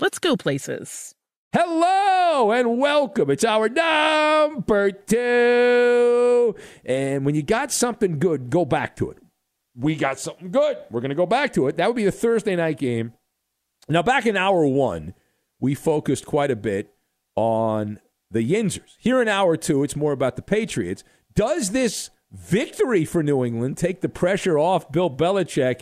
let's go places. Hello and welcome. It's hour number two. And when you got something good, go back to it. We got something good. We're going to go back to it. That would be the Thursday night game. Now, back in hour one, we focused quite a bit on the Yinzers. Here in hour two, it's more about the Patriots. Does this victory for New England take the pressure off Bill Belichick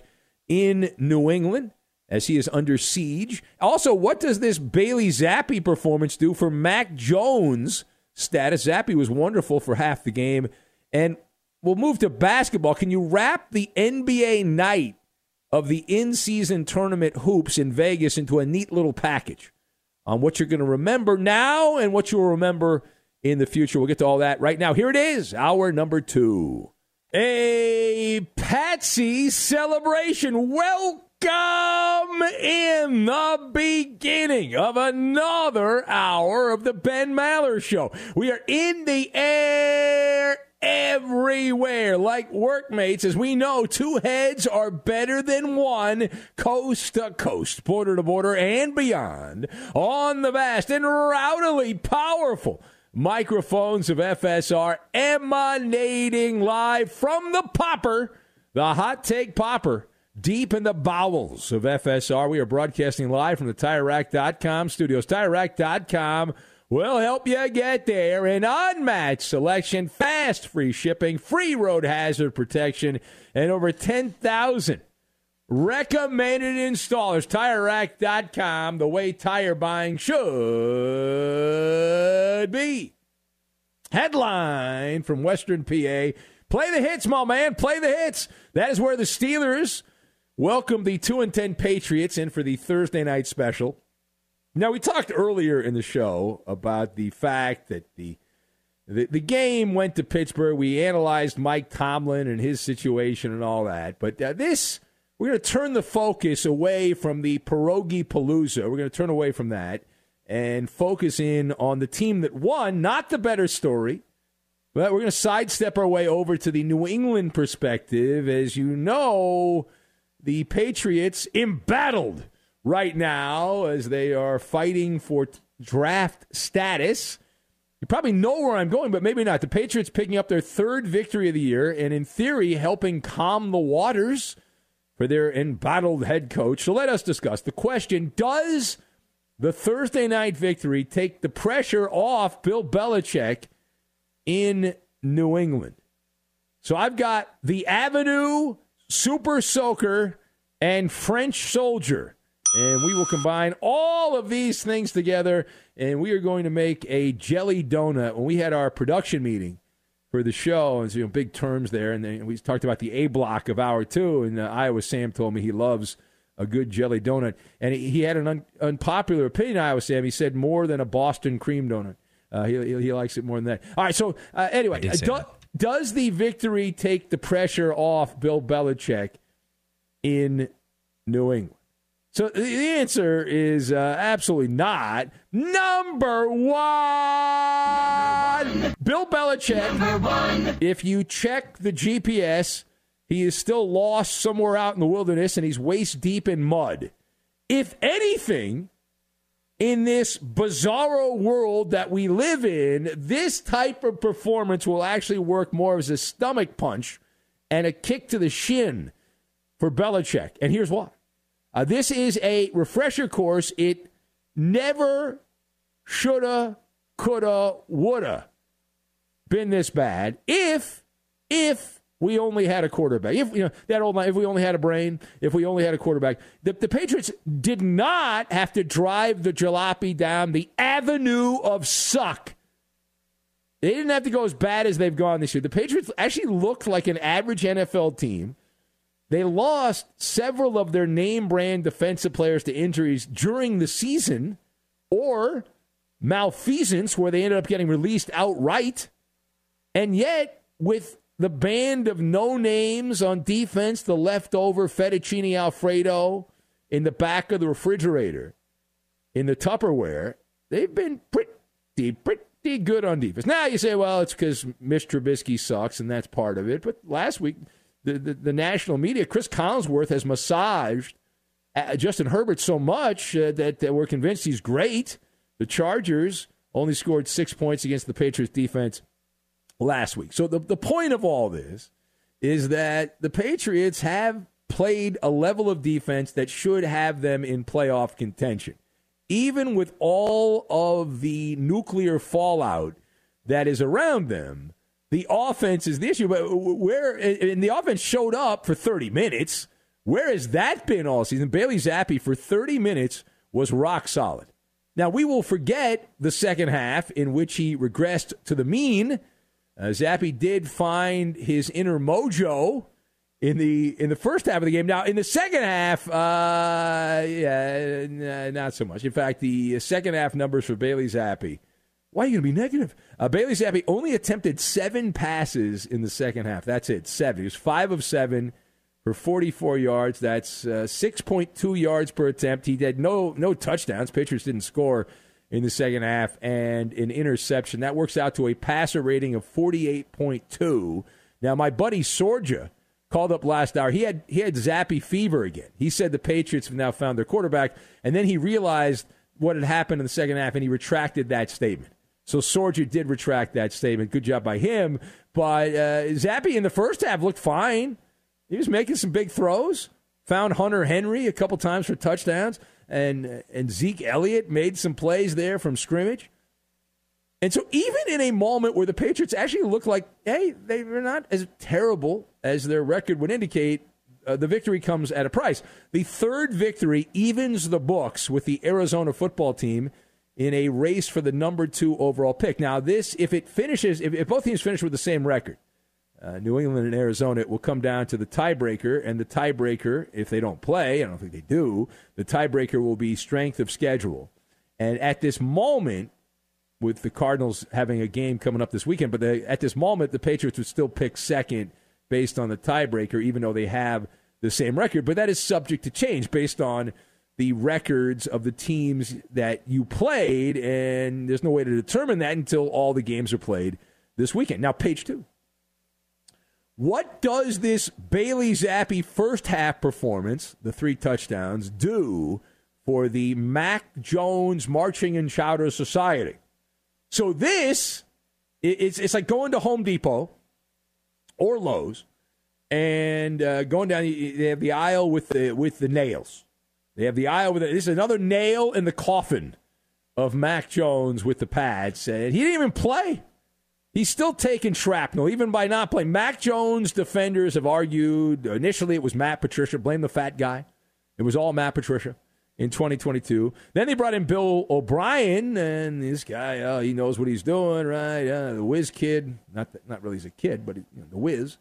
in New England as he is under siege? Also, what does this Bailey Zappe performance do for Mac Jones' status? Zappe was wonderful for half the game. And we'll move to basketball. Can you wrap the NBA night of the in season tournament hoops in Vegas into a neat little package on what you're going to remember now and what you'll remember in the future. We'll get to all that right now. Here it is, hour number two. A Patsy celebration. Welcome in the beginning of another hour of the Ben Maller Show. We are in the air everywhere like workmates as we know two heads are better than one coast to coast border to border and beyond on the vast and rowdily powerful microphones of FSR emanating live from the popper, the hot take popper, deep in the bowels of FSR. We are broadcasting live from the TireRack.com studios. TireRack.com will help you get there. An unmatched selection, fast free shipping, free road hazard protection, and over 10,000 recommended installers. TireRack.com, the way tire buying should be. Headline from Western PA. Play the hits, my man. Play the hits. That is where the Steelers welcome the 2 and 10 Patriots in for the Thursday night special. Now, we talked earlier in the show about the fact that the the, the game went to Pittsburgh. We analyzed Mike Tomlin and his situation and all that. But uh, this, we're going to turn the focus away from the Pierogi Palooza. We're going to turn away from that and focus in on the team that won, not the better story. But we're going to sidestep our way over to the New England perspective. As you know, the Patriots embattled right now as they are fighting for draft status. You probably know where I'm going, but maybe not. The Patriots picking up their third victory of the year and, in theory, helping calm the waters for their embattled head coach. So let us discuss the question Does the Thursday night victory take the pressure off Bill Belichick in New England? So I've got the Avenue, Super Soaker, and French Soldier. And we will combine all of these things together, and we are going to make a jelly donut. When we had our production meeting for the show, and you know, big terms there, and then we talked about the A block of hour two, and uh, Iowa Sam told me he loves a good jelly donut, and he, he had an un, unpopular opinion. Iowa Sam, he said more than a Boston cream donut. Uh, he, he, he likes it more than that. All right, so uh, anyway, do, does the victory take the pressure off Bill Belichick in New England? So the answer is uh, absolutely not. Number one, Bill Belichick. If you check the GPS, he is still lost somewhere out in the wilderness and he's waist deep in mud. If anything, in this bizarro world that we live in, this type of performance will actually work more as a stomach punch and a kick to the shin for Belichick. And here's why. Uh, this is a refresher course. It never shoulda, coulda, woulda been this bad if if we only had a quarterback. If you know that old line, if we only had a brain, if we only had a quarterback. The, the Patriots did not have to drive the jalopy down the avenue of suck. They didn't have to go as bad as they've gone this year. The Patriots actually looked like an average NFL team they lost several of their name brand defensive players to injuries during the season or malfeasance where they ended up getting released outright. And yet, with the band of no names on defense, the leftover fettuccine Alfredo in the back of the refrigerator, in the Tupperware, they've been pretty, pretty good on defense. Now you say, well, it's because Mitch Trubisky sucks, and that's part of it. But last week, the, the, the national media, Chris Collinsworth has massaged uh, Justin Herbert so much uh, that, that we're convinced he's great. The Chargers only scored six points against the Patriots defense last week. So the, the point of all this is that the Patriots have played a level of defense that should have them in playoff contention. Even with all of the nuclear fallout that is around them, the offense is the issue. But where and the offense showed up for 30 minutes. Where has that been all season? Bailey Zappe for 30 minutes was rock solid. Now we will forget the second half in which he regressed to the mean. Uh, Zappe did find his inner mojo in the in the first half of the game. Now in the second half, uh, yeah, not so much. In fact, the second half numbers for Bailey Zappe why are you going to be negative? Uh, Bailey Zappe only attempted seven passes in the second half. That's it, seven. He was five of seven for 44 yards. That's uh, 6.2 yards per attempt. He had no no touchdowns. Pitchers didn't score in the second half, and an interception. That works out to a passer rating of 48.2. Now, my buddy Sorja called up last hour. He had he had Zappe fever again. He said the Patriots have now found their quarterback, and then he realized what had happened in the second half, and he retracted that statement. So Sorja did retract that statement. Good job by him. But uh, Zappe in the first half looked fine. He was making some big throws. Found Hunter Henry a couple times for touchdowns, and and Zeke Elliott made some plays there from scrimmage. And so, even in a moment where the Patriots actually look like, hey, they were not as terrible as their record would indicate, uh, the victory comes at a price. The third victory evens the books with the Arizona football team in a race for the number two overall pick. Now, this, if it finishes, if, if both teams finish with the same record, uh, New England and Arizona, it will come down to the tiebreaker, and the tiebreaker, if they don't play, I don't think they do, the tiebreaker will be strength of schedule. And at this moment, with the Cardinals having a game coming up this weekend, but they, at this moment, the Patriots would still pick second based on the tiebreaker, even though they have the same record. But that is subject to change based on the records of the teams that you played, and there's no way to determine that until all the games are played this weekend. Now, page two. What does this Bailey Zappe first half performance, the three touchdowns, do for the Mac Jones Marching and Chowder Society? So this, it's, it's like going to Home Depot or Lowe's and uh, going down. They have the aisle with the with the nails. They have the aisle with it. This is another nail in the coffin of Mac Jones with the pads. And he didn't even play. He's still taking shrapnel, even by not playing. Mac Jones defenders have argued. Initially, it was Matt Patricia. Blame the fat guy. It was all Matt Patricia in 2022. Then they brought in Bill O'Brien, and this guy, oh, he knows what he's doing, right? Uh, the whiz kid. Not, that, not really he's a kid, but you know, the whiz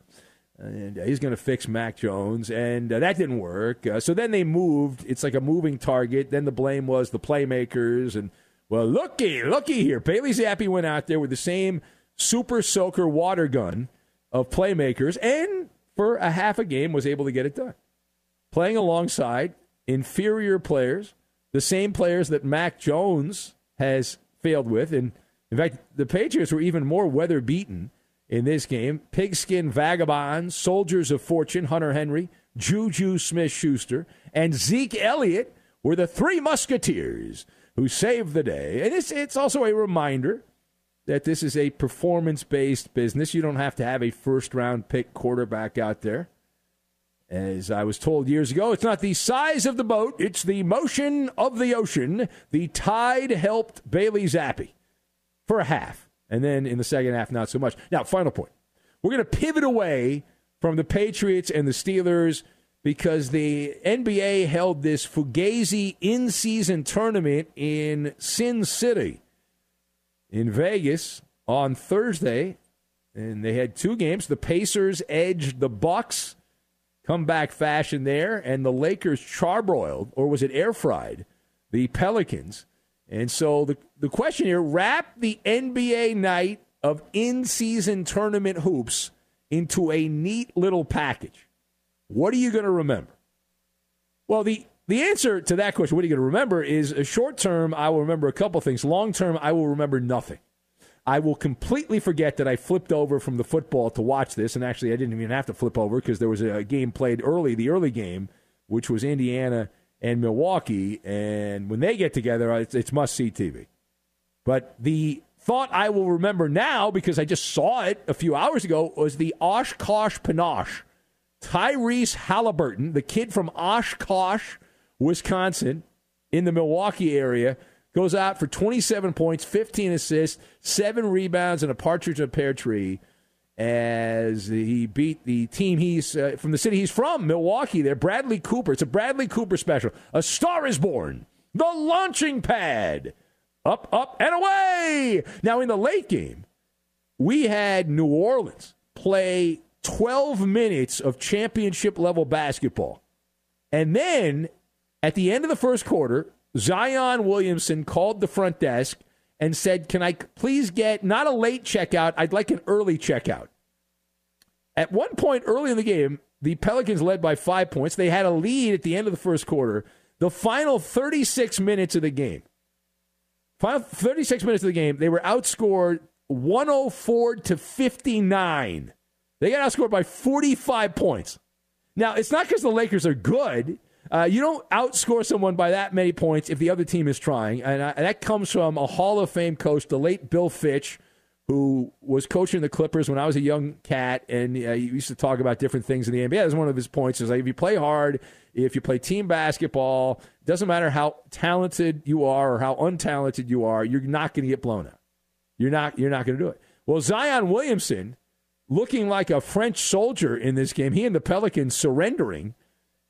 and uh, he's going to fix Mac Jones, and uh, that didn't work. Uh, so then they moved. It's like a moving target. Then the blame was the playmakers, and well, looky, looky here. Bailey Zappe went out there with the same super soaker water gun of playmakers, and for a half a game was able to get it done, playing alongside inferior players, the same players that Mac Jones has failed with, and in fact, the Patriots were even more weather beaten in this game. Pigskin Vagabonds, Soldiers of Fortune, Hunter Henry, Juju Smith Schuster, and Zeke Elliott were the three musketeers who saved the day. And it's, it's also a reminder that this is a performance based business. You don't have to have a first round pick quarterback out there. As I was told years ago, it's not the size of the boat, it's the motion of the ocean. The tide helped Bailey Zappe for a half. And then in the second half, not so much. Now, final point. We're going to pivot away from the Patriots and the Steelers because the NBA held this Fugazi in season tournament in Sin City in Vegas on Thursday. And they had two games. The Pacers edged the Bucks, comeback fashion there, and the Lakers charbroiled, or was it air fried, the Pelicans. And so the, the question here wrap the NBA night of in season tournament hoops into a neat little package. What are you going to remember? Well, the, the answer to that question, what are you going to remember, is a short term, I will remember a couple things. Long term, I will remember nothing. I will completely forget that I flipped over from the football to watch this. And actually, I didn't even have to flip over because there was a game played early, the early game, which was Indiana and Milwaukee. And when they get together, uh, it's, it's must see TV. But the thought I will remember now, because I just saw it a few hours ago, was the Oshkosh Panache. Tyrese Halliburton, the kid from Oshkosh, Wisconsin, in the Milwaukee area, goes out for 27 points, 15 assists, seven rebounds, and a partridge in a pear tree as he beat the team he's uh, from the city he's from, Milwaukee. There, Bradley Cooper. It's a Bradley Cooper special. A star is born. The launching pad. Up, up, and away. Now, in the late game, we had New Orleans play 12 minutes of championship level basketball. And then at the end of the first quarter, Zion Williamson called the front desk and said, Can I please get not a late checkout? I'd like an early checkout. At one point early in the game, the Pelicans led by five points. They had a lead at the end of the first quarter. The final 36 minutes of the game, final 36 minutes of the game, they were outscored 104 to 59. They got outscored by 45 points. Now, it's not because the Lakers are good. Uh, you don't outscore someone by that many points if the other team is trying. And, uh, and, that comes from a Hall of Fame coach, the late Bill Fitch, who was coaching the Clippers when I was a young cat. And uh, he used to talk about different things in the NBA. That was one of his points. Is like if you play hard, if you play team basketball, doesn't matter how talented you are or how untalented you are, you're not going to get blown out. You're not. You're not going to do it. Well, Zion Williamson, looking like a French soldier in this game, he and the Pelicans surrendering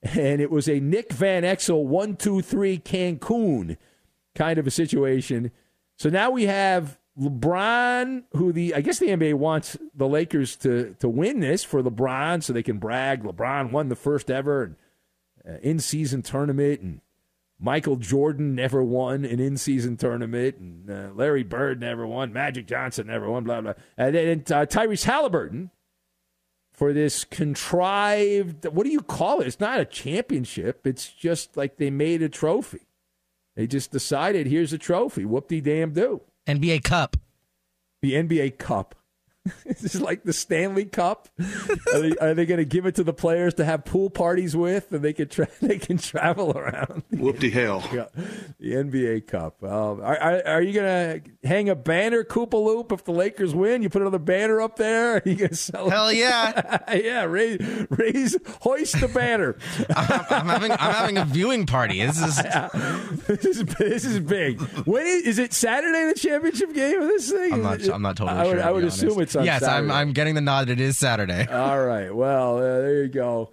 and it was a Nick Van Exel one two three Cancun kind of a situation. So now we have LeBron, who the I guess the NBA wants the Lakers to to win this for LeBron, so they can brag. LeBron won the first ever uh, in season tournament, and Michael Jordan never won an in season tournament, and uh, Larry Bird never won, Magic Johnson never won, blah blah. And then uh, Tyrese Halliburton for this contrived what do you call it? It's not a championship. It's just like they made a trophy. They just decided here's a trophy. Whoop de damn do. NBA Cup. The NBA Cup. this is like the Stanley Cup. Are they, are they going to give it to the players to have pool parties with, and they can tra- they can travel around? Whoopty hell! Yeah, the NBA Cup. Um, are, are, are, you going to hang a banner, Coop de Loop, if the Lakers win? You put another banner up there. Are you going to sell? Hell yeah! yeah, raise, raise, hoist the banner. I'm, I'm, having I'm having a viewing party. This is this is this is big. When is, is it Saturday? The championship game of this thing? I'm not. I'm not totally I would, sure. I would assume it's on yes. Saturday. I'm. I'm getting the nod. It is Saturday. All right. Well, uh, there you go.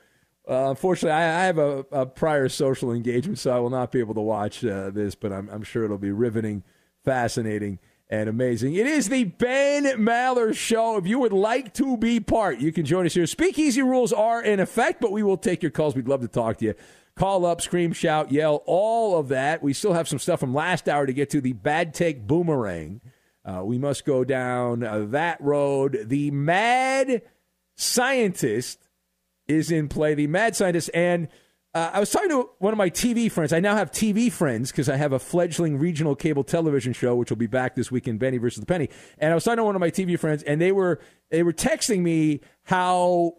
Uh, unfortunately, I, I have a, a, prior social engagement, so I will not be able to watch uh, this, but I'm, I'm, sure it'll be riveting, fascinating, and amazing. It is the Ben Maller Show. If you would like to be part, you can join us here. Speakeasy rules are in effect, but we will take your calls. We'd love to talk to you. Call up, scream, shout, yell, all of that. We still have some stuff from last hour to get to the bad take boomerang. Uh, we must go down uh, that road. The mad scientist is in play. The mad scientist. And uh, I was talking to one of my TV friends. I now have TV friends because I have a fledgling regional cable television show, which will be back this weekend, Benny versus the Penny. And I was talking to one of my TV friends, and they were they were texting me how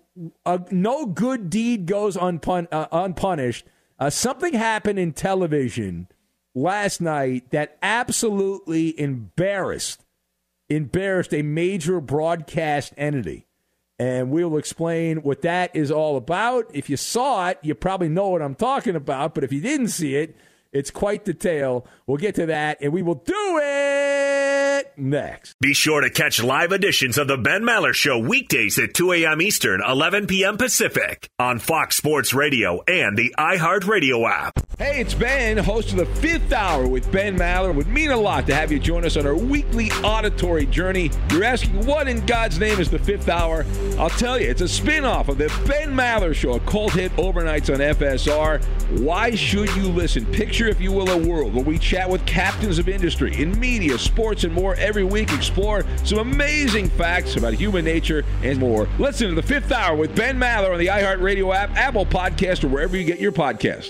uh, no good deed goes unpun- uh, unpunished. Uh, something happened in television last night that absolutely embarrassed embarrassed a major broadcast entity. And we will explain what that is all about. If you saw it, you probably know what I'm talking about. But if you didn't see it, it's quite the tale. We'll get to that, and we will do it next. Be sure to catch live editions of The Ben Maller Show weekdays at 2 a.m. Eastern, 11 p.m. Pacific on Fox Sports Radio and the iHeartRadio app. Hey, it's Ben, host of the fifth hour with Ben Maller. It would mean a lot to have you join us on our weekly auditory journey. You're asking, what in God's name is the fifth hour? I'll tell you, it's a spin off of the Ben Maller Show, a cult hit overnights on FSR. Why should you listen? Picture, if you will, a world where we chat with captains of industry in media, sports, and more every week. Explore some amazing facts about human nature and more. Listen to the fifth hour with Ben Maller on the iHeartRadio app, Apple Podcast, or wherever you get your podcasts.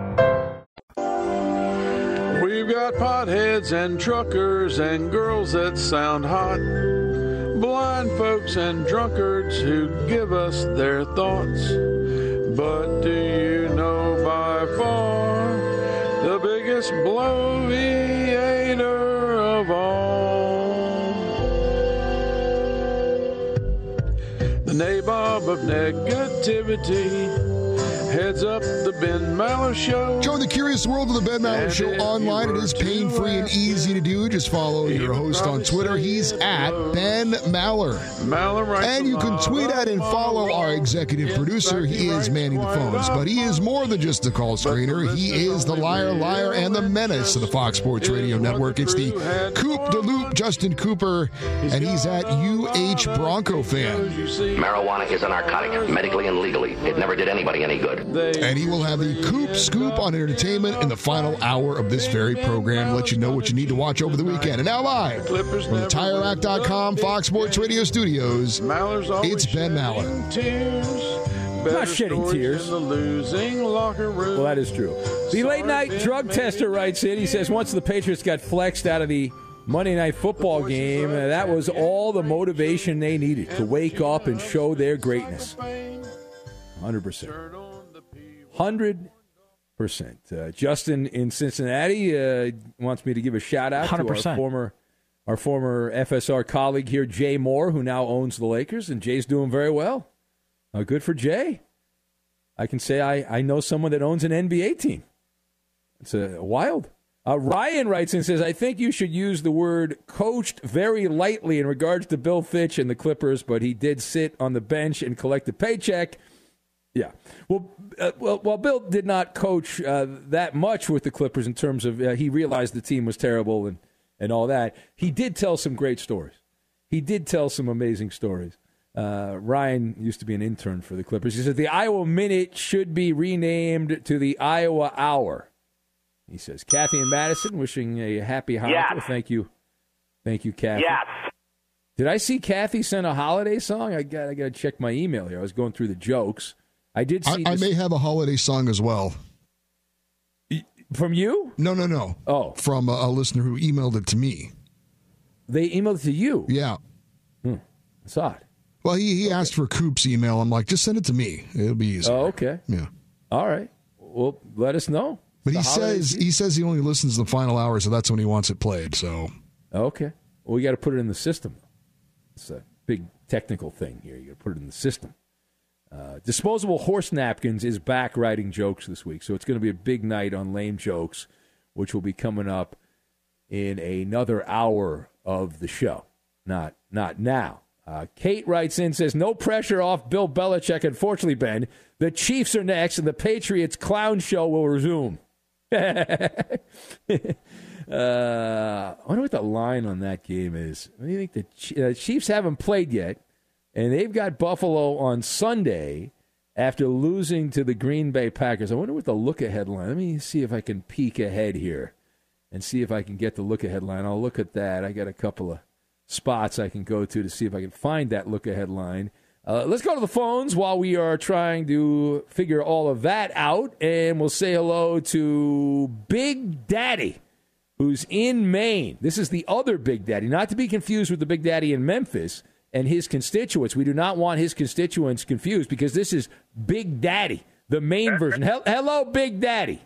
We've got potheads and truckers and girls that sound hot. blind folks and drunkards who give us their thoughts. But do you know by far the biggest bloviator of all? The nabob of negativity heads up the Ben Maller Show. Join the curious world of the Ben Maller And Show online. you It were is to pain free and easy to do. Just follow your host on Twitter. He's at Ben Maller. Maller writes And you can tweet at and follow our executive producer. He is manning the phones, but he is more than just the call screener. He is the liar, liar, and the menace of the Fox Sports Radio Network. It's the Coop de Loop, Justin Cooper, and he's at UH Bronco fan. Marijuana is a narcotic, medically and legally. It never did anybody any good. And he will have the Coop Scoop on entertainment in the final hour of this very program. Let you know what you need to watch over the weekend. And now live from the TireRack.com Fox Sports Radio studios, it's Ben Maller. Not shedding tears. Well, that is true. The late night drug tester writes in. He says once the Patriots got flexed out of the Monday night football game, that was all the motivation they needed to wake up and show their greatness. 100%. 100%. Uh, Justin in Cincinnati uh, wants me to give a shout out to our former our former FSR colleague here, Jay Mohr, who now owns the Lakers, and Jay's doing very well. Uh, good for Jay. I can say I, I know someone that owns an NBA team. It's uh, wild. Uh, Ryan writes and says, I think you should use the word coached very lightly in regards to Bill Fitch and the Clippers, but he did sit on the bench and collect a paycheck. Yeah. Well, uh, well, while Bill did not coach uh, that much with the Clippers in terms of uh, he realized the team was terrible and, and all that, he did tell some great stories. He did tell some amazing stories. Uh, Ryan used to be an intern for the Clippers. He said the Iowa Minute should be renamed to the Iowa Hour. He says, Kathy and Madison wishing a happy holiday. Yes. Thank you. Thank you, Kathy. Yes. Did I see Kathy send a holiday song? I got I got to check my email here. I was going through the jokes. I did I, see I this- may have a holiday song as well. From you? No, no, no. Oh. From a, a listener who emailed it to me. They emailed it to you? Yeah. Hmm. It's odd. Well, he, he asked for Coop's email. I'm like, just send it to me. It'll be easy. Oh, okay. Yeah. All right. Well, let us know. But The he says season? he says he only listens the final hour, so that's when he wants it played. So Okay. Well, we got to put it in the system. It's a big technical thing here. You got to put it in the system. Uh, Disposable horse napkins is back writing jokes this week, so it's going to be a big night on lame jokes, which will be coming up in another hour of the show. Not not now. Uh, Kate writes in says no pressure off Bill Belichick. Unfortunately, Ben, the Chiefs are next, and the Patriots clown show will resume. Uh, I wonder what the line on that game is. What do you think the uh, Chiefs haven't played yet, and they've got Buffalo on Sunday after losing to the Green Bay Packers. I wonder what the look ahead line. Let me see if I can peek ahead here and see if I can get the look ahead line. I'll look at that. I got a couple of spots I can go to to see if I can find that look ahead line. Uh, let's go to the phones while we are trying to figure all of that out, and we'll say hello to Big Daddy who's in Maine. This is the other Big Daddy, not to be confused with the Big Daddy in Memphis and his constituents. We do not want his constituents confused because this is Big Daddy, the main version. Hel- Hello, Big Daddy.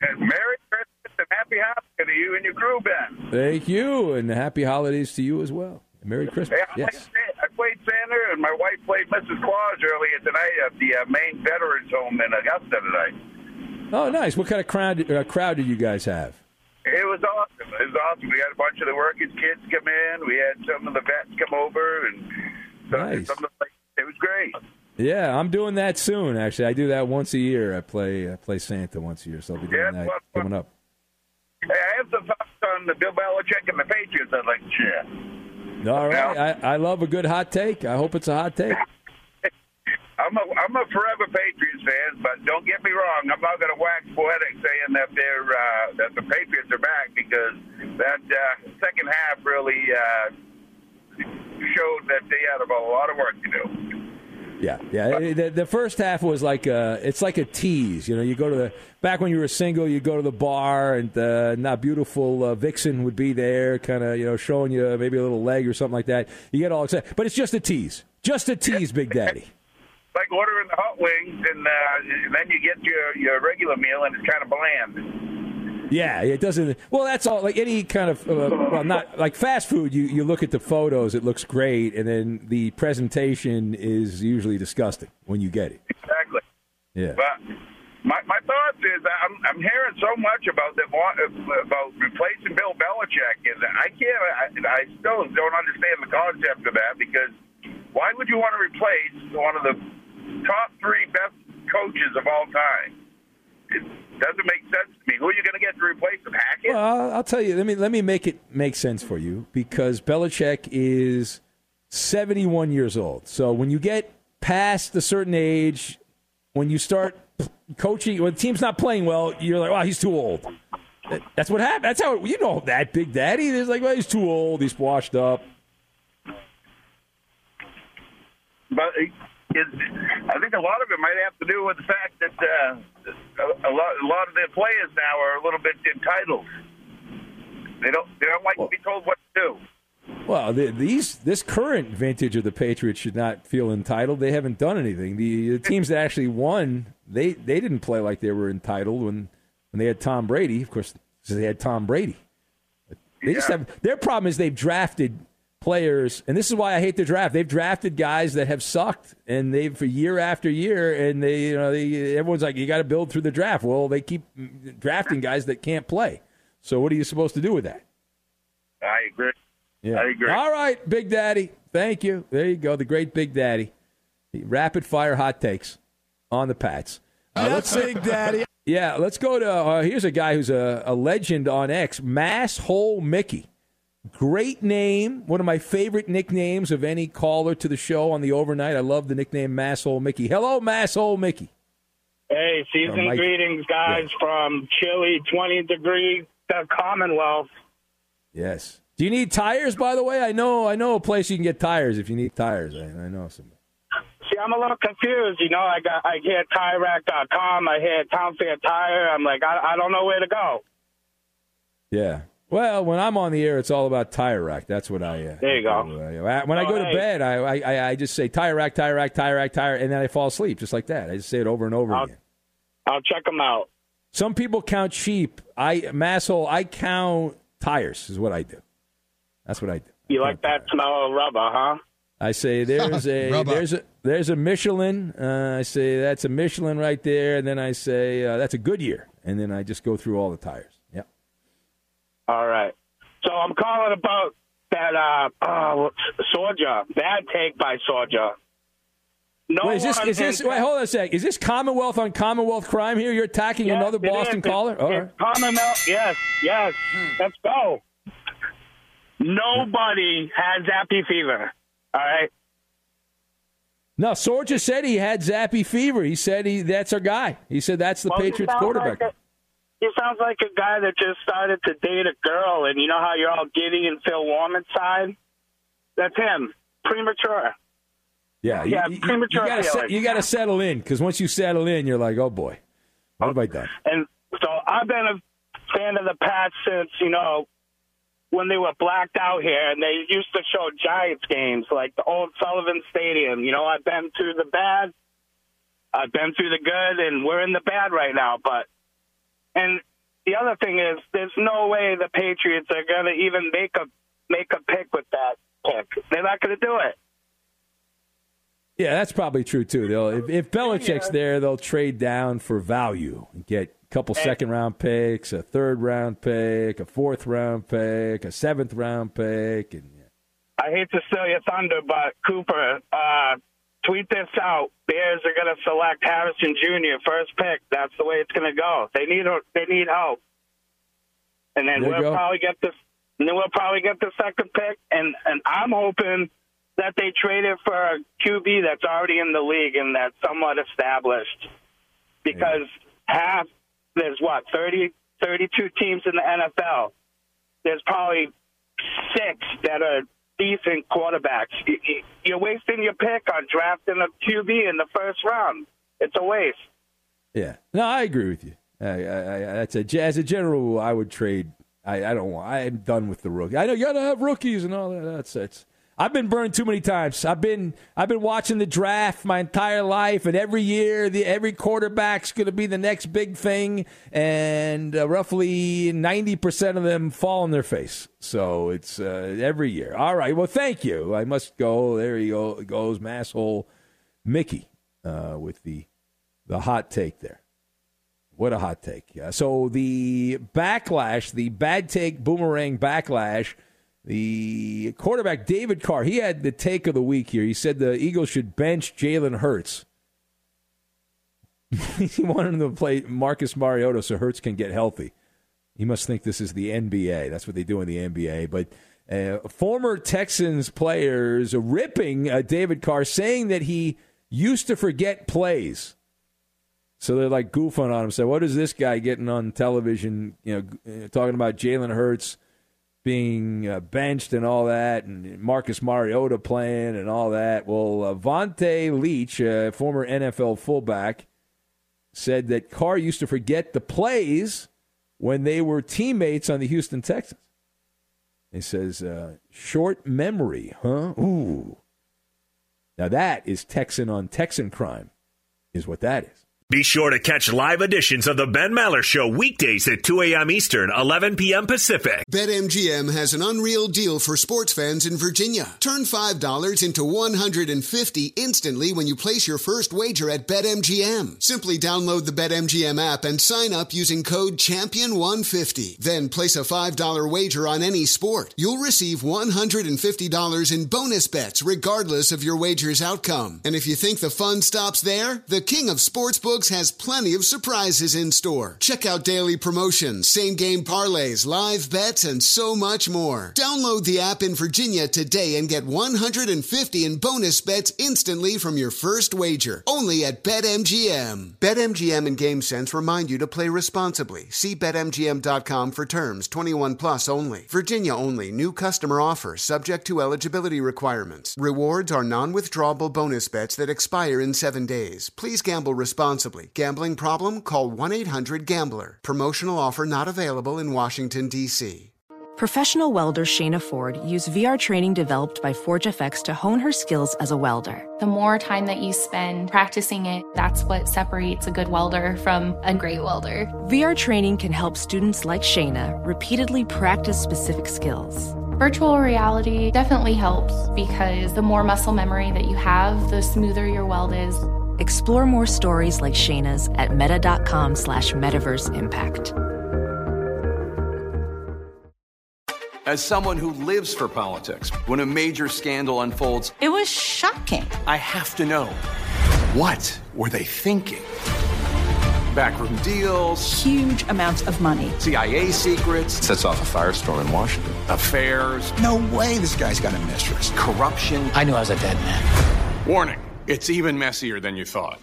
And Merry Christmas and Happy holidays to you and your crew, Ben. Thank you, and happy holidays to you as well. Merry Christmas. I, Yes. played, I played Santa, and my wife played Mrs. Claus earlier tonight at the uh, Maine Veterans Home in Augusta tonight. Oh, nice. What kind of crowd, uh, crowd did you guys have? It was awesome. It was awesome. We had a bunch of the working kids come in. We had some of the vets come over, and some, Nice. some of the, it was great. Yeah, I'm doing that soon. Actually, I do that once a year. I play I play Santa once a year, so I'll be doing Yeah, that coming up. Hey, I have some thoughts on the Bill Belichick and the Patriots I'd like to share. All right, I, I love a good hot take. I hope it's a hot take. I'm a I'm a forever Patriots fan, but don't get me wrong. I'm not going to wax poetic saying that they're uh, that the Patriots are back because that uh, second half really uh, showed that they had a lot of work to do. Yeah, yeah. The, the first half was like a, it's like a tease. You know, you go to the back when you were single, you go to the bar, and uh, not beautiful uh, vixen would be there, kind of you know showing you maybe a little leg or something like that. You get all excited, but it's just a tease, just a tease, Big Daddy. like ordering the hot wings, and, uh, and then you get your your regular meal, and it's kind of bland. Yeah, it doesn't. Well, that's all. Like any kind of, uh, well, not like fast food. You you look at the photos, it looks great, and then the presentation is usually disgusting when you get it. Exactly. Yeah. But my my thoughts is I'm I'm hearing so much about the about replacing Bill Belichick, and I can't. I, I still don't understand the concept of that because why would you want to replace one of the top three best coaches of all time? It doesn't make sense to me. Who are you going to get to replace him? Hackett? Well, I'll tell you. Let me let me make it make sense for you because Belichick is 71 years old. So when you get past a certain age, when you start coaching, when the team's not playing well, you're like, "Wow, he's too old." That's what happened. That's how you know that Big Daddy. is like, "Well, he's too old. He's washed up." But I think a lot of it might have to do with the fact that uh, a, lot, a lot of the players now are a little bit entitled. They don't they don't like to be told what to do. Well, the, these this current vintage of the Patriots should not feel entitled. They haven't done anything. The, the teams that actually won, they they didn't play like they were entitled when when they had Tom Brady. Of course, they had Tom Brady. They just have their problem is they've drafted players, and this is why I hate the draft. They've drafted guys that have sucked, and they've for year after year, and they you know they, everyone's like you got to build through the draft. Well, they keep drafting guys that can't play. So what are you supposed to do with that? I agree. Yeah. I agree. All right, Big Daddy. Thank you. There you go. The great Big Daddy. Rapid fire hot takes on the Pats. Uh, let's Big Daddy. Yeah, let's go to. Uh, here's a guy who's a, a legend on X, Mass Hole Mickey. Great name. One of my favorite nicknames of any caller to the show on the overnight. I love the nickname Masshole Mickey. Hello, Masshole Mickey. Hey, season Mike- greetings, guys, from chilly 20 degree to Commonwealth. Yes. Do you need tires, by the way? I know. I know a place you can get tires if you need tires. I, I know some. See, I'm a little confused. You know, I got I hear TireRack.com, I hear Town Fair Tire. I'm like, I, I don't know where to go. Yeah. Well, when I'm on the air, it's all about tire rack. That's what I. Uh, There you go. I- when I Oh, go to hey. bed, I, I I just say tire rack, tire rack, tire rack, tire, and then I fall asleep just like that. I just say it over and over again. I'll check them out. Some people count sheep. I masshole. I count tires. Is what I do. That's what I do. You like that smell of rubber, huh? I say there's a there's a there's a Michelin. Uh, I say that's a Michelin right there, and then I say uh, that's a Goodyear, and then I just go through all the tires. All right. So I'm calling about that uh, uh Sorja. Bad take by Sorja. No wait, is this is this wait? Hold on a sec. Is this Commonwealth on Commonwealth crime here? You're attacking Yes, another Boston is. caller. It's- All. Commonwealth, yes, yes. Let's go. Nobody has Zappe fever. All right. No, Sorge said he had Zappe fever. He said he that's our guy. He said that's the Well, Patriots quarterback. Like he sounds like a guy that just started to date a girl, and you know how you're all giddy and feel warm inside. That's him. Premature. yeah, yeah, you, you, premature gotta feeling. you got to settle in because once you settle in, you're like, oh boy, what have I done? And so I've been a fan of the Pats since, you know, when they were blacked out here and they used to show Giants games like the old Sullivan Stadium. You know, I've been through the bad, I've been through the good, and we're in the bad right now. But, and the other thing is, there's no way the Patriots are going to even make a make a pick with that pick. They're not going to do it. Yeah, that's probably true too. They'll if, if Belichick's there, they'll trade down for value and get a couple second round picks, a third round pick, a fourth round pick, a seventh round pick, and I hate to steal your thunder, but Cooper, uh, tweet this out. Bears are going to select Harrison Jr. first pick. That's the way it's going to go. They need they need help, and then There we'll probably get this. And then we'll probably get the second pick, and and I'm hoping that they trade it for a QB that's already in the league and that's somewhat established, because half there's what 30, 32 teams in the NFL. There's probably six that are decent quarterbacks. You're wasting your pick on drafting a QB in the first round. It's a waste. Yeah, no, I agree with you. I, I, I, that's a as a general rule, I would trade. I, I don't want. I'm done with the rookie. I know you got to have rookies and all that. That's that's. I've been burned too many times. I've been I've been watching the draft my entire life, and every year the every quarterback's going to be the next big thing, and uh, roughly ninety percent of them fall on their face. So it's uh, every year. All right. Well, thank you. I must go. There he go, goes, masshole Mickey, uh, with the the hot take there. What a hot take. So the backlash, the bad take boomerang backlash, the quarterback David Carr, he had the take of the week here. He said the Eagles should bench Jalen Hurts. he wanted him to play Marcus Mariota so Hurts can get healthy. He must think this is the NBA. That's what they do in the NBA. But uh, former Texans players ripping uh, David Carr, saying that he used to forget plays. So they're like goofing on him. Say, what is this guy getting on television? You know, talking about Jalen Hurts being uh, benched and all that, and Marcus Mariota playing and all that. Well, uh, Vonta Leach, uh, former NFL fullback, said that Carr used to forget the plays when they were teammates on the Houston Texans. He says, uh, short memory, huh? Ooh. Now that is Texan on Texan crime, is what that is. Be sure to catch live editions of the Ben Maller Show weekdays at 2 a.m. Eastern, 11 p.m. Pacific. BetMGM has an unreal deal for sports fans in Virginia. Turn $5 into 150 instantly when you place your first wager at BetMGM. Simply download the BetMGM app and sign up using code Champion150. Then place a $5 wager on any sport. You'll receive $150 in bonus bets regardless of your wager's outcome. And if you think the fun stops there, the king of has plenty of surprises in store. Check out daily promotions, same game parlays, live bets, and so much more. Download the app in Virginia today and get 150 in bonus bets instantly from your first wager. Only at BetMGM. BetMGM and GameSense remind you to play responsibly. See BetMGM.com for terms 21 plus only. Virginia only. New customer offer subject to eligibility requirements. Rewards are non withdrawable bonus bets that expire in seven days. Please gamble responsibly. Gambling problem? Call 1 800 Gambler. Promotional offer not available in Washington, D.C. Professional welder Shayna Ford used VR training developed by ForgeFX to hone her skills as a welder. The more time that you spend practicing it, that's what separates a good welder from a great welder. VR training can help students like Shayna repeatedly practice specific skills. Virtual reality definitely helps because the more muscle memory that you have, the smoother your weld is. Explore more stories like Shayna's at meta.com slash metaverse impact. As someone who lives for politics, when a major scandal unfolds, it was shocking. I have to know what were they thinking? Backroom deals, huge amounts of money, CIA secrets, sets off a firestorm in Washington, affairs. No way this guy's got a mistress. Corruption. I knew I was a dead man. Warning it's even messier than you thought.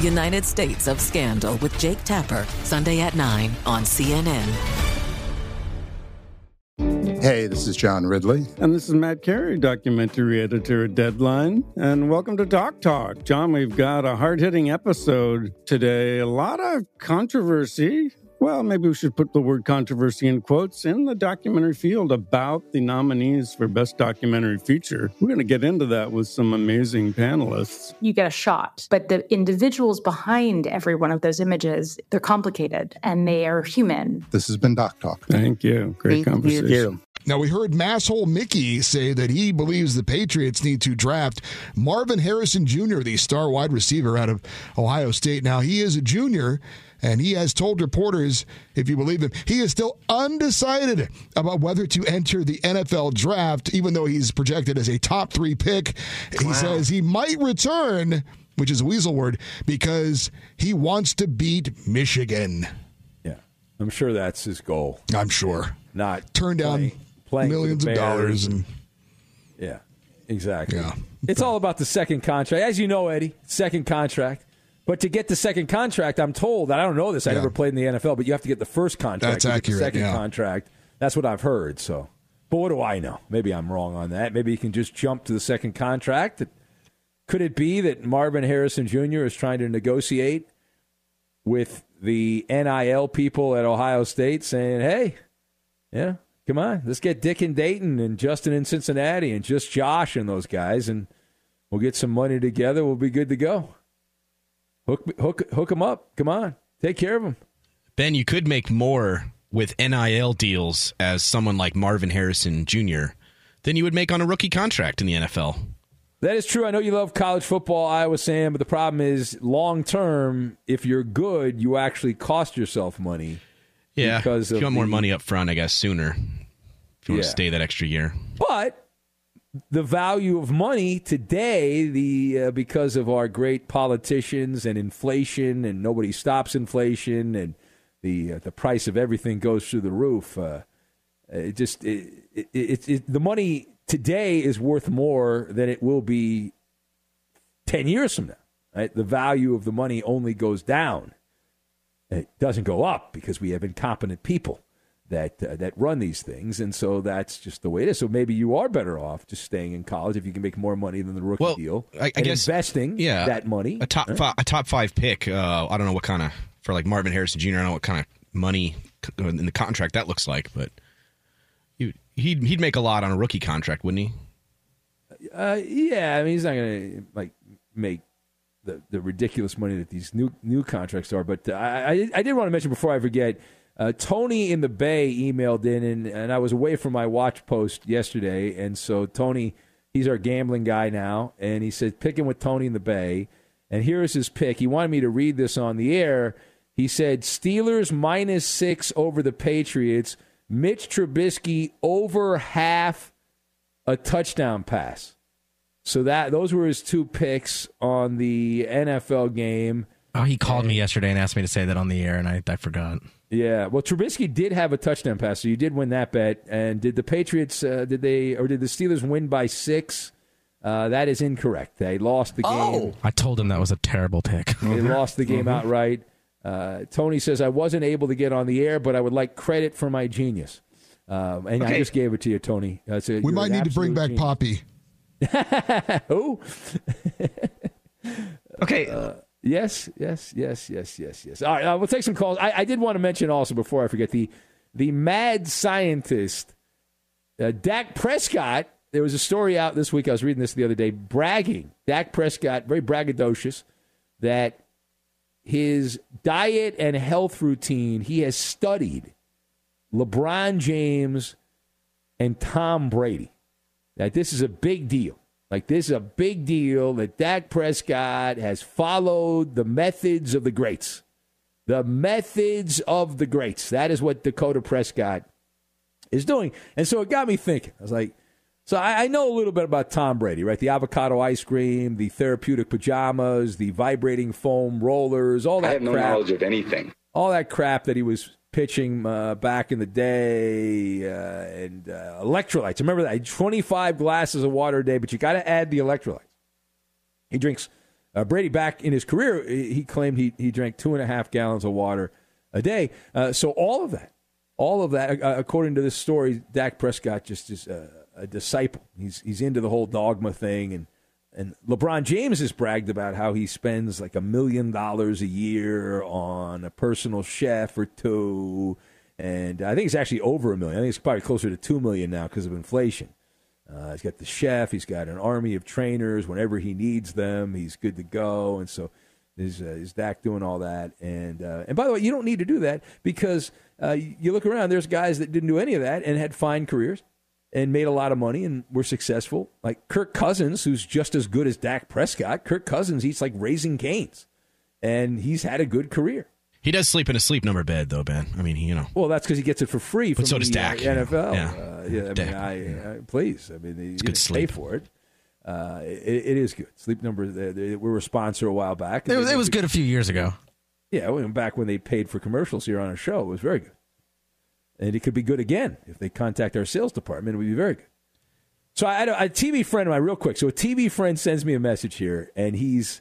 United States of Scandal with Jake Tapper, Sunday at 9 on CNN. Hey, this is John Ridley. And this is Matt Carey, documentary editor at Deadline. And welcome to Doc Talk. John, we've got a hard hitting episode today. A lot of controversy. Well, maybe we should put the word controversy in quotes in the documentary field about the nominees for Best Documentary Feature. We're going to get into that with some amazing panelists. You get a shot, but the individuals behind every one of those images, they're complicated and they are human. This has been Doc Talk. Thank you. Great Thank conversation. You. Now, we heard Masshole Mickey say that he believes the Patriots need to draft Marvin Harrison Jr., the star wide receiver out of Ohio State. Now, he is a junior, and he has told reporters, if you believe him, he is still undecided about whether to enter the NFL draft, even though he's projected as a top three pick. He says he might return, which is a weasel word, because he wants to beat Michigan. Yeah, I'm sure that's his goal. I'm sure. Not turn down. Playing playing millions of dollars and yeah exactly yeah it's all about the second contract as you know eddie second contract but to get the second contract i'm told i don't know this i Yeah. never played in the nfl but you have to get the first contract That's accurate, the second yeah. contract that's what i've heard so But what do I know? Maybe I'm wrong on that. Maybe you can just jump to the second contract. Could it be that Marvin Harrison Jr. is trying to negotiate with the NIL people at Ohio State saying, hey, yeah, come on, let's get Dick in Dayton and Justin in Cincinnati and just Josh and those guys, and we'll get some money together. We'll be good to go. Hook, hook, hook them up. Come on, take care of them. Ben, you could make more with NIL deals as someone like Marvin Harrison Jr. than you would make on a rookie contract in the NFL. That is true. I know you love college football, Iowa Sam, but the problem is long term, if you're good, you actually cost yourself money. Yeah, because if you want more money up front, I guess sooner. If you want Yeah. to stay that extra year, But the value of money today, the uh, because of our great politicians and inflation, and nobody stops inflation, and the uh, the price of everything goes through the roof. Uh, it just it, it, it, it, the money today is worth more than it will be ten years from now. Right? The value of the money only goes down. It doesn't go up because we have incompetent people that uh, that run these things, and so that's just the way it is. So maybe you are better off just staying in college if you can make more money than the rookie deal. I, I and guess investing yeah, that money. a top right? fi- a top five pick. Uh, I don't know what kind of for like Marvin Harrison Jr. I don't know what kind of money in the contract that looks like, but he he'd he'd make a lot on a rookie contract, wouldn't he? Uh, yeah, I mean he's not going to like make the the ridiculous money that these new new contracts are. But uh, I I, I did want to mention before I forget. Uh, Tony in the Bay emailed in, and, and I was away from my watch post yesterday, and so Tony, he's our gambling guy now, and he said picking with Tony in the Bay, and here's his pick. He wanted me to read this on the air. He said Steelers minus six over the Patriots. Mitch Trubisky over half a touchdown pass. So that those were his two picks on the NFL game. Oh, he called me yesterday and asked me to say that on the air, and I, I forgot. Yeah, well, Trubisky did have a touchdown pass, so you did win that bet. And did the Patriots? Uh, did they or did the Steelers win by six? Uh, that is incorrect. They lost the game. I told him that was a terrible pick. They lost the game outright. Uh, Tony says I wasn't able to get on the air, but I would like credit for my genius. Um, and I just gave it to you, Tony. That's it. We might need to bring back absolute Poppy. Who? okay. Yes, yes, yes, yes, yes, yes. All right, uh, we'll take some calls. I, I did want to mention also before I forget the the mad scientist, uh, Dak Prescott. There was a story out this week. I was reading this the other day, bragging. Dak Prescott, very braggadocious, that his diet and health routine. He has studied LeBron James and Tom Brady. That this is a big deal. Like this is a big deal that Dak Prescott has followed the methods of the greats. The methods of the greats. That is what Dakota Prescott is doing. And so it got me thinking. I was like, so I, I know a little bit about Tom Brady, right? The avocado ice cream, the therapeutic pajamas, the vibrating foam rollers, all that I have no crap knowledge of anything. all that crap that he was pitching uh, back in the day uh, and uh, electrolytes. Remember that? 25 glasses of water a day, but you got to add the electrolytes. He drinks, uh, Brady back in his career, he claimed he, he drank two and a half gallons of water a day. Uh, so all of that, all of that, uh, according to this story, Dak Prescott just is uh, a disciple. He's, he's into the whole dogma thing and and LeBron James has bragged about how he spends like a million dollars a year on a personal chef or two. And I think it's actually over a million. I think it's probably closer to two million now because of inflation. Uh, he's got the chef. He's got an army of trainers. Whenever he needs them, he's good to go. And so is, uh, is Dak doing all that? And uh, and by the way, you don't need to do that because uh, you look around. There's guys that didn't do any of that and had fine careers and made a lot of money and were successful. Like Kirk Cousins, who's just as good as Dak Prescott. Kirk Cousins eats like Raising Cane's, and he's had a good career. He does sleep in a sleep number bed, though, Ben. I mean, he, you know. Well, that's because he gets it for free from But so the does Dak, uh. NFL. Yeah. Uh, yeah, I Dak, mean, I, I, please. I mean, you good didn't pay for it. Uh, it. It is good. Sleep number. They, they were a sponsor a while back. It was, it was good a few years ago. Yeah, back when they paid for commercials here on our show, it was very good. And it could be good again if they contact our sales department. It would be very good. So I had a, a TV friend of mine, real quick. So a TV friend sends me a message here, and he's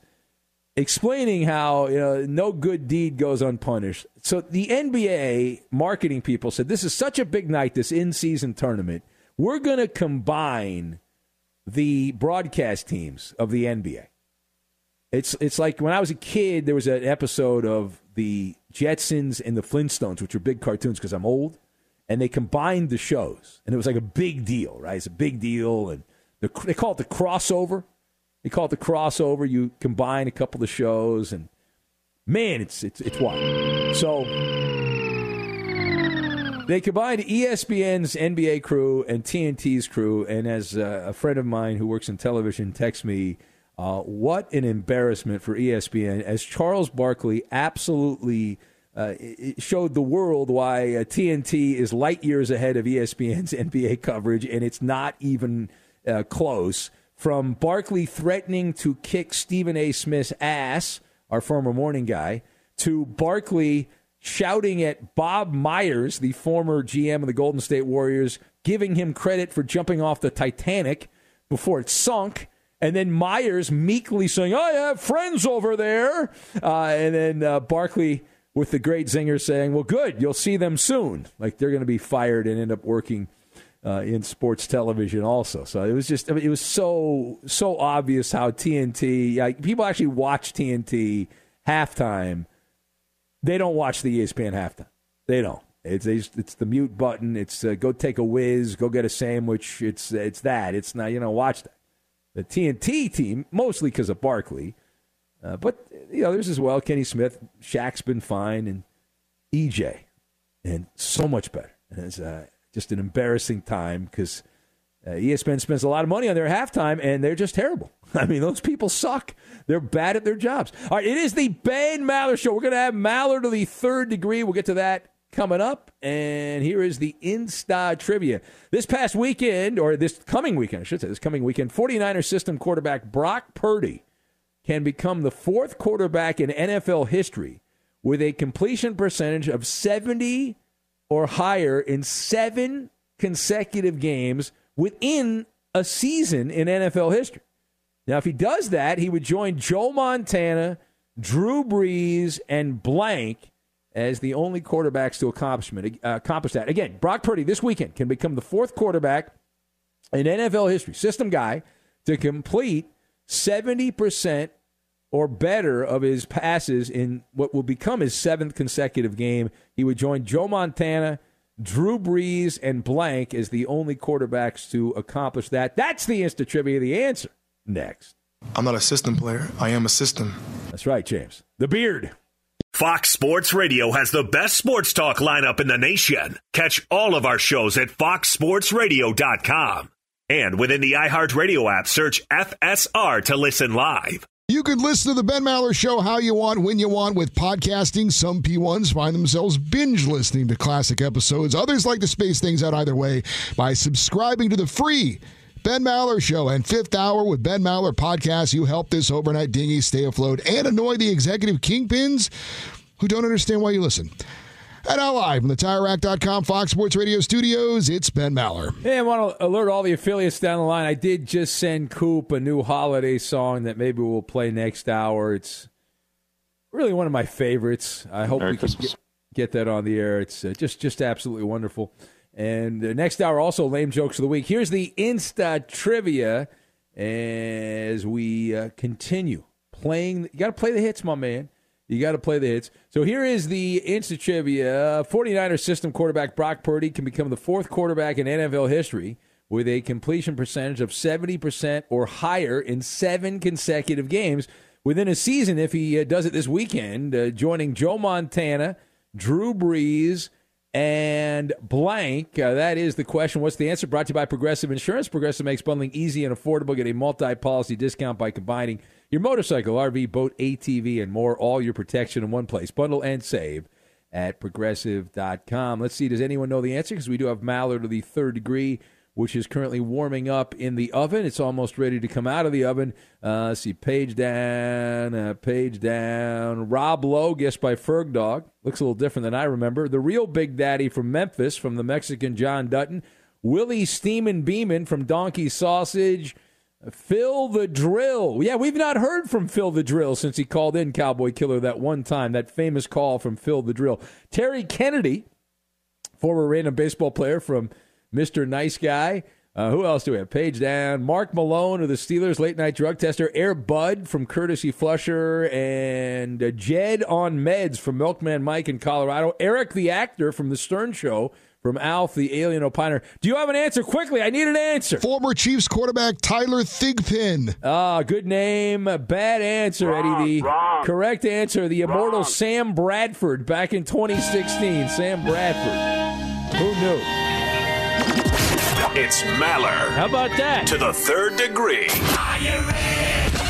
explaining how you know no good deed goes unpunished. So the NBA marketing people said this is such a big night, this in-season tournament. we're going to combine the broadcast teams of the NBA. It's it's like when I was a kid, there was an episode of the Jetsons and the Flintstones, which are big cartoons because I'm old, and they combined the shows, and it was like a big deal, right? It's a big deal, and the, they call it the crossover. They call it the crossover. You combine a couple of shows, and man, it's it's it's wild. So they combined ESPN's NBA crew and TNT's crew, and as uh, a friend of mine who works in television texts me, uh, what an embarrassment for ESPN as Charles Barkley absolutely uh, it showed the world why uh, TNT is light years ahead of ESPN's NBA coverage, and it's not even uh, close. From Barkley threatening to kick Stephen A. Smith's ass, our former morning guy, to Barkley shouting at Bob Myers, the former GM of the Golden State Warriors, giving him credit for jumping off the Titanic before it sunk. And then Myers meekly saying, I have friends over there. Uh, and then uh, Barkley with the great zinger saying, Well, good, you'll see them soon. Like they're going to be fired and end up working uh, in sports television also. So it was just, I mean, it was so, so obvious how TNT, like, people actually watch TNT halftime. They don't watch the ESPN halftime. They don't. It's it's the mute button. It's uh, go take a whiz, go get a sandwich. It's it's that. It's not you know watch that. The TNT team mostly because of Barkley, uh, but the others as well. Kenny Smith, Shaq's been fine, and EJ, and so much better. And it's uh, just an embarrassing time because uh, ESPN spends a lot of money on their halftime, and they're just terrible. I mean, those people suck. They're bad at their jobs. All right, it is the Ben Maller Show. We're going to have Maller to the third degree. We'll get to that coming up. And here is the Insta trivia. This past weekend, or this coming weekend, I should say, this coming weekend, 49er system quarterback Brock Purdy can become the fourth quarterback in NFL history with a completion percentage of 70 or higher in seven consecutive games within a season in NFL history. Now, if he does that, he would join Joe Montana, Drew Brees, and blank as the only quarterbacks to accomplishment, uh, accomplish that. Again, Brock Purdy this weekend can become the fourth quarterback in NFL history, system guy, to complete 70% or better of his passes in what will become his seventh consecutive game. He would join Joe Montana, Drew Brees, and blank as the only quarterbacks to accomplish that. That's the Insta Trivia. The answer next. I'm not a system player. I am a system. That's right, James. The beard. Fox Sports Radio has the best sports talk lineup in the nation. Catch all of our shows at foxsportsradio.com. And within the iHeartRadio app, search FSR to listen live. You can listen to the Ben Maller Show how you want, when you want with podcasting. Some P1s find themselves binge listening to classic episodes. Others like to space things out either way by subscribing to the free Ben Maller Show and Fifth Hour with Ben Maller podcast. You help this overnight dinghy stay afloat and annoy the executive kingpins who don't understand why you listen. And now live from the TireRack.com Fox Sports Radio studios, it's Ben Maller. Hey, I want to alert all the affiliates down the line. I did just send Coop a new holiday song that maybe we'll play next hour. It's really one of my favorites. I hope Merry we can get, get that on the air. It's uh, just just absolutely wonderful. And uh, next hour, also lame jokes of the week. Here's the Insta trivia as we uh, continue playing. You got to play the hits, my man. You got to play the hits. So here is the Insta trivia. 49er system quarterback Brock Purdy can become the fourth quarterback in NFL history with a completion percentage of 70% or higher in seven consecutive games within a season if he uh, does it this weekend, uh, joining Joe Montana, Drew Brees, and blank. Uh, that is the question. What's the answer? Brought to you by Progressive Insurance. Progressive makes bundling easy and affordable. Get a multi policy discount by combining your motorcycle, RV, boat, ATV, and more. All your protection in one place. Bundle and save at progressive.com. Let's see. Does anyone know the answer? Because we do have Maller to the third degree, which is currently warming up in the oven. It's almost ready to come out of the oven. Uh, see. Page down, uh, page down. Rob Lowe, guessed by Ferg Dog. Looks a little different than I remember. The real Big Daddy from Memphis, from the Mexican John Dutton. Willie Steeman Beeman from Donkey Sausage. Phil the Drill. Yeah, we've not heard from Phil the Drill since he called in Cowboy Killer that one time, that famous call from Phil the Drill. Terry Kennedy, former random baseball player from Mr. Nice Guy. Uh, who else do we have? Page down. Mark Malone of the Steelers, late night drug tester. Air Bud from Courtesy Flusher. And uh, Jed on meds from Milkman Mike in Colorado. Eric the actor from The Stern Show from Alf the Alien Opiner. Do you have an answer? Quickly, I need an answer. Former Chiefs quarterback Tyler Thigpen. Ah, good name. Bad answer, Wrong, Eddie. The wrong. correct answer, the immortal Wrong. Sam Bradford back in 2016. Sam Bradford. Who knew? It's Maller. How about that? To the third degree.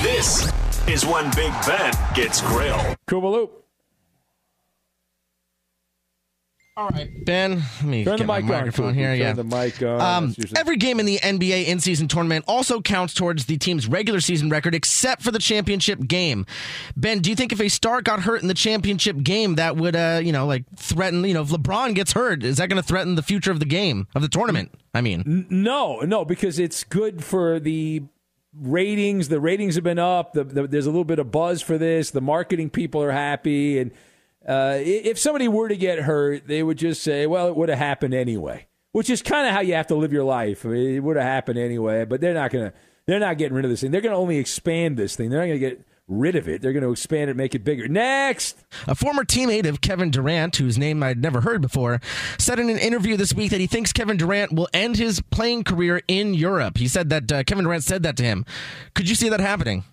This is when Big Ben gets grilled. Coop de Loop. All right, Ben. Let me Turn the get my mic on, microphone Koopy. here. Turn yeah, the mic on. Um, every game in the NBA in-season tournament also counts towards the team's regular season record, except for the championship game. Ben, do you think if a star got hurt in the championship game, that would, uh, you know, like threaten? You know, if LeBron gets hurt, is that going to threaten the future of the game of the tournament? I mean, no, no, because it's good for the ratings. The ratings have been up. The, the, there's a little bit of buzz for this. The marketing people are happy, and uh, if somebody were to get hurt, they would just say, "Well, it would have happened anyway," which is kind of how you have to live your life. I mean, it would have happened anyway, but they're not gonna. They're not getting rid of this thing. They're going to only expand this thing. They're not going to get rid of it. They're going to expand it, make it bigger. Next. A former teammate of Kevin Durant, whose name I'd never heard before, said in an interview this week that he thinks Kevin Durant will end his playing career in Europe. He said that uh, Kevin Durant said that to him. Could you see that happening?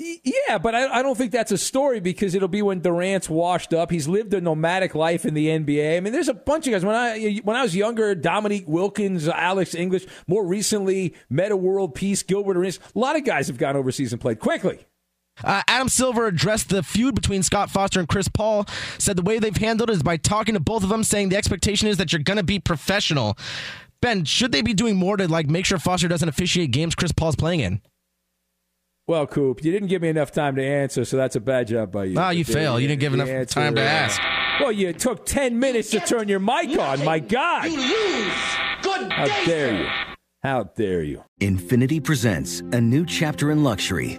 Yeah, but I, I don't think that's a story because it'll be when Durant's washed up. He's lived a nomadic life in the NBA. I mean, there's a bunch of guys. When I when I was younger, Dominique Wilkins, Alex English, more recently, Meta World Peace, Gilbert Arenas. A lot of guys have gone overseas and played quickly. Uh, Adam Silver addressed the feud between Scott Foster and Chris Paul. Said the way they've handled it is by talking to both of them, saying the expectation is that you're going to be professional. Ben, should they be doing more to like make sure Foster doesn't officiate games Chris Paul's playing in? Well, Coop, you didn't give me enough time to answer, so that's a bad job by you. Ah, you The- fail. You didn't give the enough answer time to is- ask. Well, you took 10 minutes to turn your mic on. My God. You lose. Good How dare you? How dare you? Infinity presents a new chapter in luxury,